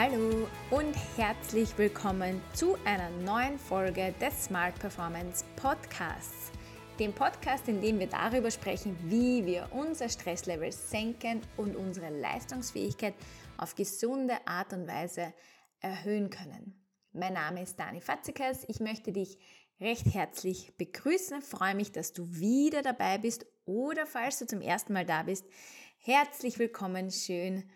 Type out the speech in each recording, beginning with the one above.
Hallo und herzlich willkommen zu einer neuen Folge des Smart Performance Podcasts. Dem Podcast, in dem wir darüber sprechen, wie wir unser Stresslevel senken und unsere Leistungsfähigkeit auf gesunde Art und Weise erhöhen können. Mein Name ist Dani Fatzikas. Ich möchte dich recht herzlich begrüßen. Freue mich, dass du wieder dabei bist oder falls du zum ersten Mal da bist, herzlich willkommen. Schön,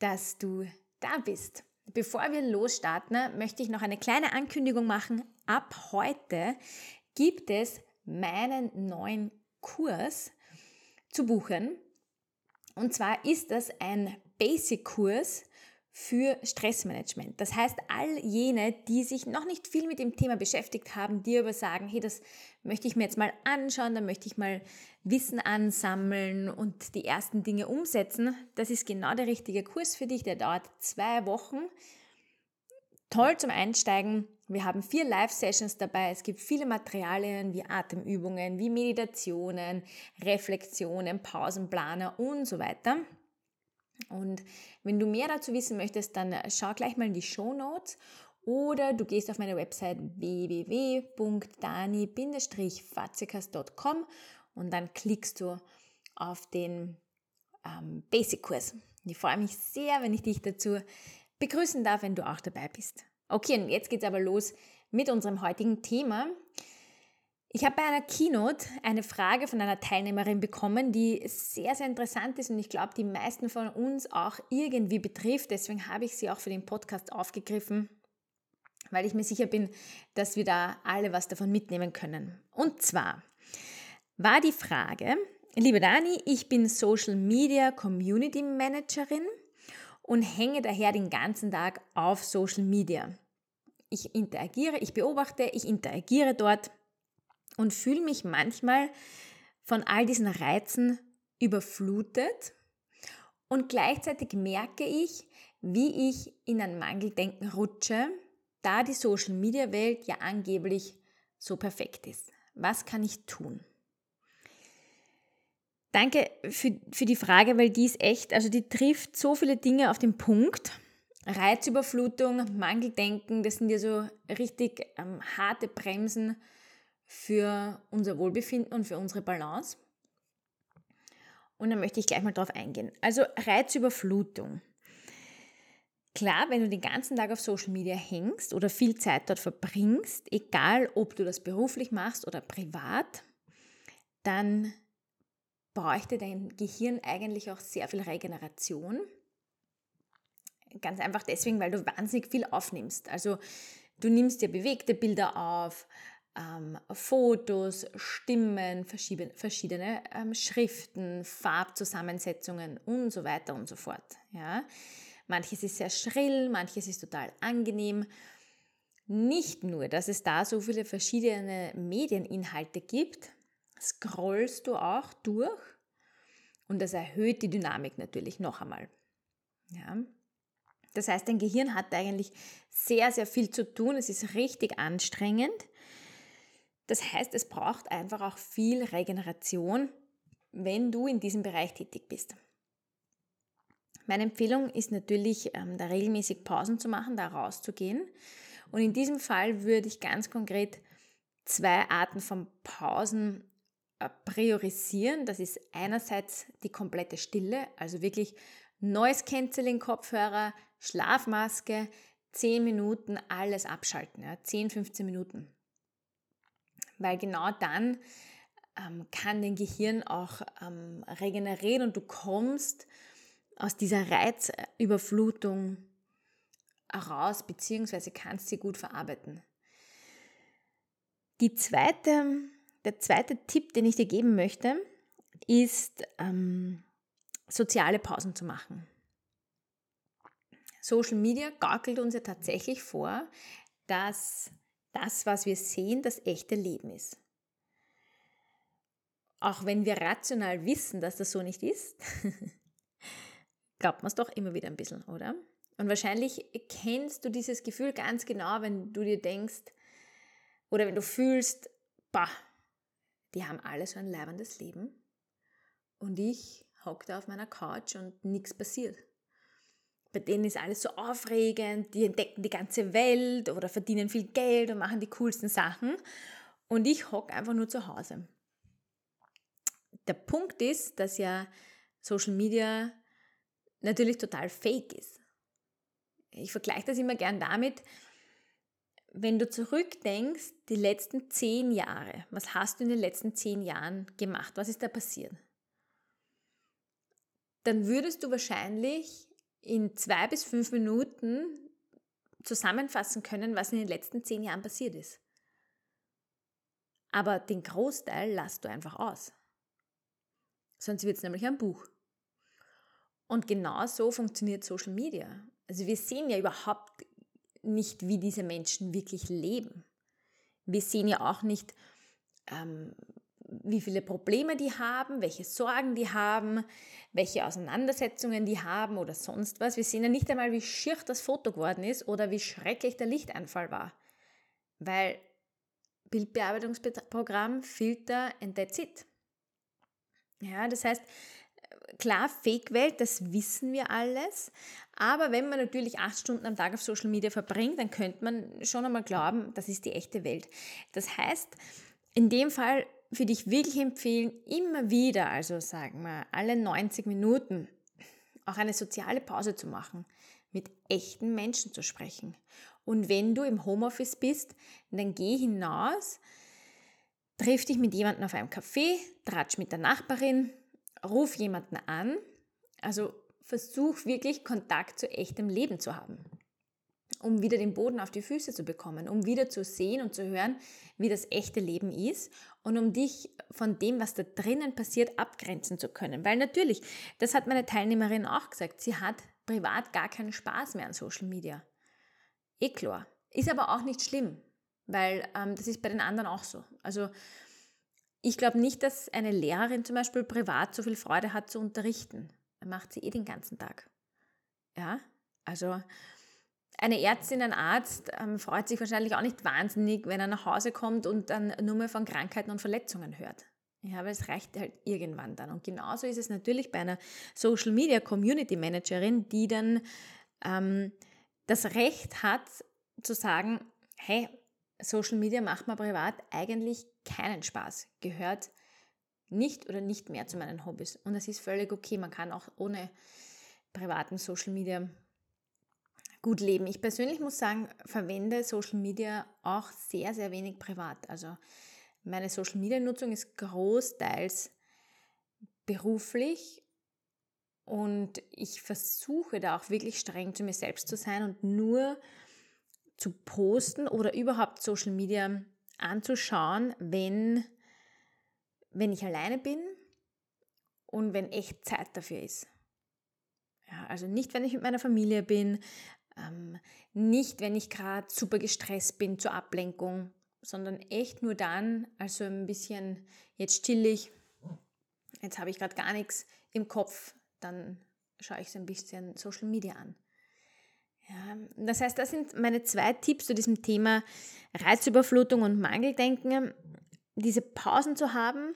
dass du da bist. Bevor wir losstarten, möchte ich noch eine kleine Ankündigung machen. Ab heute gibt es meinen neuen Kurs zu buchen. Und zwar ist das ein Basic-Kurs für Stressmanagement. Das heißt, all jene, die sich noch nicht viel mit dem Thema beschäftigt haben, die aber sagen, hey, das möchte ich mir jetzt mal anschauen, da möchte ich mal Wissen ansammeln und die ersten Dinge umsetzen, das ist genau der richtige Kurs für dich. Der dauert zwei Wochen. Toll zum Einsteigen. Wir haben vier Live-Sessions dabei. Es gibt viele Materialien wie Atemübungen, wie Meditationen, Reflexionen, Pausenplaner und so weiter. Und wenn du mehr dazu wissen möchtest, dann schau gleich mal in die Show Notes oder du gehst auf meine Website www.dani-fatzikas.com und dann klickst du auf den ähm, Basic-Kurs. Ich freue mich sehr, wenn ich dich dazu begrüßen darf, wenn du auch dabei bist. Okay, und jetzt geht's aber los mit unserem heutigen Thema. Ich habe bei einer Keynote eine Frage von einer Teilnehmerin bekommen, die sehr, sehr interessant ist und ich glaube, die meisten von uns auch irgendwie betrifft. Deswegen habe ich sie auch für den Podcast aufgegriffen, weil ich mir sicher bin, dass wir da alle was davon mitnehmen können. Und zwar war die Frage, liebe Dani, ich bin Social Media Community Managerin und hänge daher den ganzen Tag auf Social Media. Ich interagiere, ich beobachte, ich interagiere dort und fühle mich manchmal von all diesen Reizen überflutet und gleichzeitig merke ich, wie ich in ein Mangeldenken rutsche, da die Social-Media-Welt ja angeblich so perfekt ist. Was kann ich tun? Danke für, für die Frage, weil die ist echt, also die trifft so viele Dinge auf den Punkt. Reizüberflutung, Mangeldenken, das sind ja so richtig ähm, harte Bremsen für unser Wohlbefinden und für unsere Balance. Und dann möchte ich gleich mal drauf eingehen. Also Reizüberflutung. Klar, wenn du den ganzen Tag auf Social Media hängst oder viel Zeit dort verbringst, egal ob du das beruflich machst oder privat, dann bräuchte dein Gehirn eigentlich auch sehr viel Regeneration. Ganz einfach deswegen, weil du wahnsinnig viel aufnimmst. Also du nimmst dir bewegte Bilder auf, ähm, Fotos, Stimmen, verschiedene, ähm, Schriften, Farbzusammensetzungen und so weiter und so fort. Ja? Manches ist sehr schrill, manches ist total angenehm. Nicht nur, dass es da so viele verschiedene Medieninhalte gibt, scrollst du auch durch und das erhöht die Dynamik natürlich noch einmal. Ja? Das heißt, dein Gehirn hat eigentlich sehr, sehr viel zu tun. Es ist richtig anstrengend. Das heißt, es braucht einfach auch viel Regeneration, wenn du in diesem Bereich tätig bist. Meine Empfehlung ist natürlich, ähm, da regelmäßig Pausen zu machen, da rauszugehen. Und in diesem Fall würde ich ganz konkret zwei Arten von Pausen äh, priorisieren. Das ist einerseits die komplette Stille, also wirklich Noise Cancelling Kopfhörer, Schlafmaske, 10 Minuten alles abschalten, ja, 10, 15 Minuten weil genau dann ähm, kann dein Gehirn auch ähm, regenerieren und du kommst aus dieser Reizüberflutung heraus, beziehungsweise kannst sie gut verarbeiten. Die zweite, der zweite Tipp, den ich dir geben möchte, ist, ähm, soziale Pausen zu machen. Social Media gaukelt uns ja tatsächlich vor, dass das, was wir sehen, das echte Leben ist. Auch wenn wir rational wissen, dass das so nicht ist, glaubt man es doch immer wieder ein bisschen, oder? Und wahrscheinlich kennst du dieses Gefühl ganz genau, wenn du dir denkst oder wenn du fühlst, bah, die haben alle so ein leibendes Leben und ich hocke da auf meiner Couch und nichts passiert. Bei denen ist alles so aufregend, die entdecken die ganze Welt oder verdienen viel Geld und machen die coolsten Sachen. Und ich hocke einfach nur zu Hause. Der Punkt ist, dass ja Social Media natürlich total fake ist. Ich vergleiche das immer gern damit, wenn du zurückdenkst, die letzten zehn Jahre, was hast du in den letzten zehn Jahren gemacht? Was ist da passiert? Dann würdest du wahrscheinlich in zwei bis fünf Minuten zusammenfassen können, was in den letzten zehn Jahren passiert ist. Aber den Großteil lasst du einfach aus. Sonst wird es nämlich ein Buch. Und genau so funktioniert Social Media. Also wir sehen ja überhaupt nicht, wie diese Menschen wirklich leben. Wir sehen ja auch nicht, ähm, wie viele Probleme die haben, welche Sorgen die haben, welche Auseinandersetzungen die haben oder sonst was. Wir sehen ja nicht einmal, wie schier das Foto geworden ist oder wie schrecklich der Lichteinfall war. Weil Bildbearbeitungsprogramm, Filter and that's it. Ja, das heißt, klar, Fake-Welt, das wissen wir alles. Aber wenn man natürlich acht Stunden am Tag auf Social Media verbringt, dann könnte man schon einmal glauben, das ist die echte Welt. Das heißt, in dem Fall würde ich wirklich empfehlen, immer wieder, also sagen wir alle 90 Minuten, auch eine soziale Pause zu machen, mit echten Menschen zu sprechen. Und wenn du im Homeoffice bist, dann geh hinaus, triff dich mit jemandem auf einem Café, tratsch mit der Nachbarin, ruf jemanden an. Also versuch wirklich Kontakt zu echtem Leben zu haben um wieder den Boden auf die Füße zu bekommen, um wieder zu sehen und zu hören, wie das echte Leben ist und um dich von dem, was da drinnen passiert, abgrenzen zu können. Weil natürlich, das hat meine Teilnehmerin auch gesagt, sie hat privat gar keinen Spaß mehr an Social Media. Eh klar. Ist aber auch nicht schlimm, weil ähm, das ist bei den anderen auch so. Also ich glaube nicht, dass eine Lehrerin zum Beispiel privat so viel Freude hat zu unterrichten. Macht sie eh den ganzen Tag. Ja, also eine Ärztin, ein Arzt ähm, freut sich wahrscheinlich auch nicht wahnsinnig, wenn er nach Hause kommt und dann nur mehr von Krankheiten und Verletzungen hört. Ja, aber es reicht halt irgendwann dann. Und genauso ist es natürlich bei einer Social Media Community Managerin, die dann ähm, das Recht hat zu sagen, hey, Social Media macht mir privat eigentlich keinen Spaß, gehört nicht oder nicht mehr zu meinen Hobbys. Und das ist völlig okay. Man kann auch ohne privaten Social Media gut leben. Ich persönlich muss sagen, verwende Social Media auch sehr, sehr wenig privat. Also meine Social Media Nutzung ist großteils beruflich und ich versuche da auch wirklich streng zu mir selbst zu sein und nur zu posten oder überhaupt Social Media anzuschauen, wenn, wenn ich alleine bin und wenn echt Zeit dafür ist. Ja, also nicht, wenn ich mit meiner Familie bin, ähm, nicht, wenn ich gerade super gestresst bin zur Ablenkung, sondern echt nur dann, also ein bisschen jetzt chillig, jetzt habe ich gerade gar nichts im Kopf, dann schaue ich so ein bisschen Social Media an. Ja, das heißt, das sind meine zwei Tipps zu diesem Thema Reizüberflutung und Mangeldenken. Diese Pausen zu haben,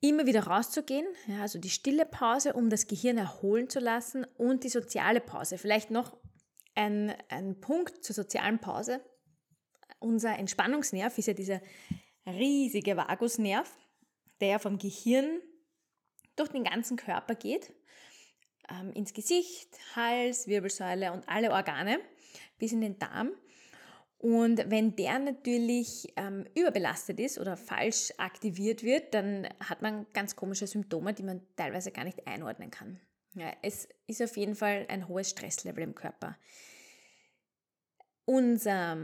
immer wieder rauszugehen, ja, also die stille Pause, um das Gehirn erholen zu lassen und die soziale Pause. Vielleicht noch ein, ein Punkt zur sozialen Pause. Unser Entspannungsnerv ist ja dieser riesige Vagusnerv, der vom Gehirn durch den ganzen Körper geht, ähm, ins Gesicht, Hals, Wirbelsäule und alle Organe bis in den Darm. Und wenn der natürlich ähm, überbelastet ist oder falsch aktiviert wird, dann hat man ganz komische Symptome, die man teilweise gar nicht einordnen kann. Ja, es ist auf jeden Fall ein hohes Stresslevel im Körper. Unser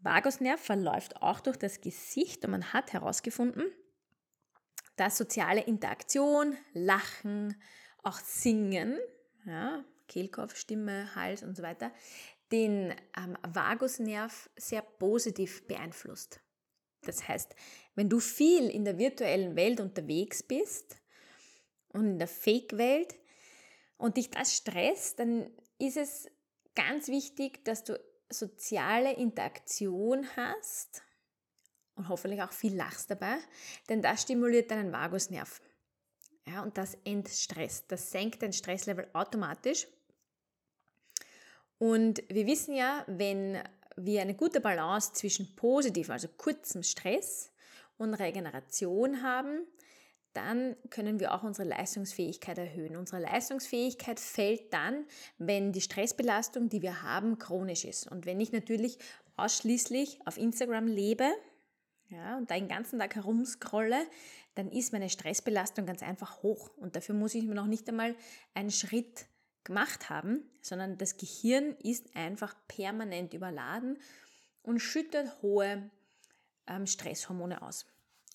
Vagusnerv verläuft auch durch das Gesicht und man hat herausgefunden, dass soziale Interaktion, Lachen, auch Singen, ja, Kehlkopf, Stimme, Hals und so weiter, den ähm, Vagusnerv sehr positiv beeinflusst. Das heißt, wenn du viel in der virtuellen Welt unterwegs bist und in der Fake-Welt und dich das stresst, dann ist es ganz wichtig, dass du soziale Interaktion hast und hoffentlich auch viel lachst dabei, denn das stimuliert deinen Vagusnerv. Ja, und das entstresst, das senkt dein Stresslevel automatisch Und wir wissen ja, wenn wir eine gute Balance zwischen positiv, also kurzem Stress und Regeneration haben, dann können wir auch unsere Leistungsfähigkeit erhöhen. Unsere Leistungsfähigkeit fällt dann, wenn die Stressbelastung, die wir haben, chronisch ist. Und wenn ich natürlich ausschließlich auf Instagram lebe ja, und da den ganzen Tag herumscrolle, dann ist meine Stressbelastung ganz einfach hoch. Und dafür muss ich mir noch nicht einmal einen Schritt gemacht haben, sondern das Gehirn ist einfach permanent überladen und schüttet hohe ähm, Stresshormone aus.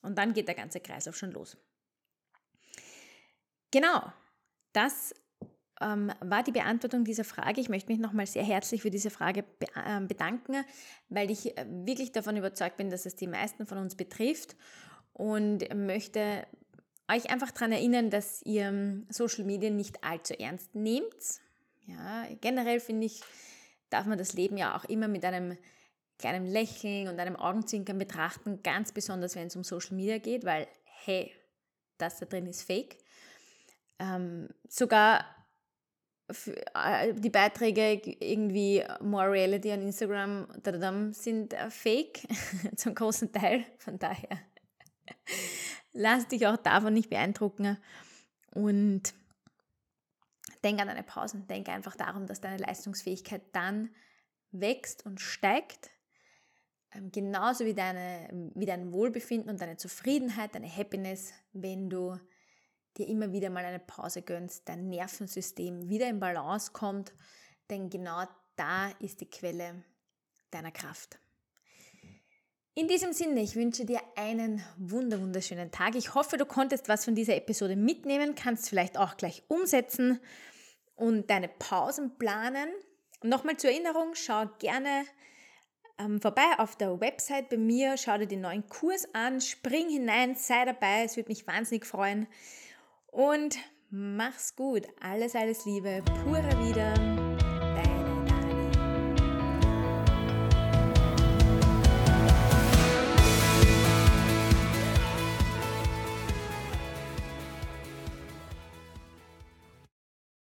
Und dann geht der ganze Kreislauf schon los. Genau, das ähm, war die Beantwortung dieser Frage. Ich möchte mich nochmal sehr herzlich für diese Frage be äh, bedanken, weil ich äh, wirklich davon überzeugt bin, dass es die meisten von uns betrifft und möchte euch einfach daran erinnern, dass ihr ähm, Social Media nicht allzu ernst nehmt. Ja, generell finde ich, darf man das Leben ja auch immer mit einem kleinen Lächeln und einem Augenzwinkern betrachten, ganz besonders wenn es um Social Media geht, weil, hey, das da drin ist fake. Ähm, sogar äh, die Beiträge irgendwie More Reality on Instagram sind äh, fake, zum großen Teil. Von daher lass dich auch davon nicht beeindrucken und denk an deine Pausen. Denk einfach darum, dass deine Leistungsfähigkeit dann wächst und steigt. Ähm, genauso wie, deine, wie dein Wohlbefinden und deine Zufriedenheit, deine Happiness, wenn du dir immer wieder mal eine Pause gönnst, dein Nervensystem wieder in Balance kommt, denn genau da ist die Quelle deiner Kraft. In diesem Sinne, ich wünsche dir einen wunderschönen Tag. Ich hoffe, du konntest was von dieser Episode mitnehmen, kannst vielleicht auch gleich umsetzen und deine Pausen planen. Nochmal zur Erinnerung, schau gerne ähm, vorbei auf der Website bei mir, schau dir den neuen Kurs an, spring hinein, sei dabei, es würde mich wahnsinnig freuen und mach's gut. Alles, alles Liebe, pure wieder.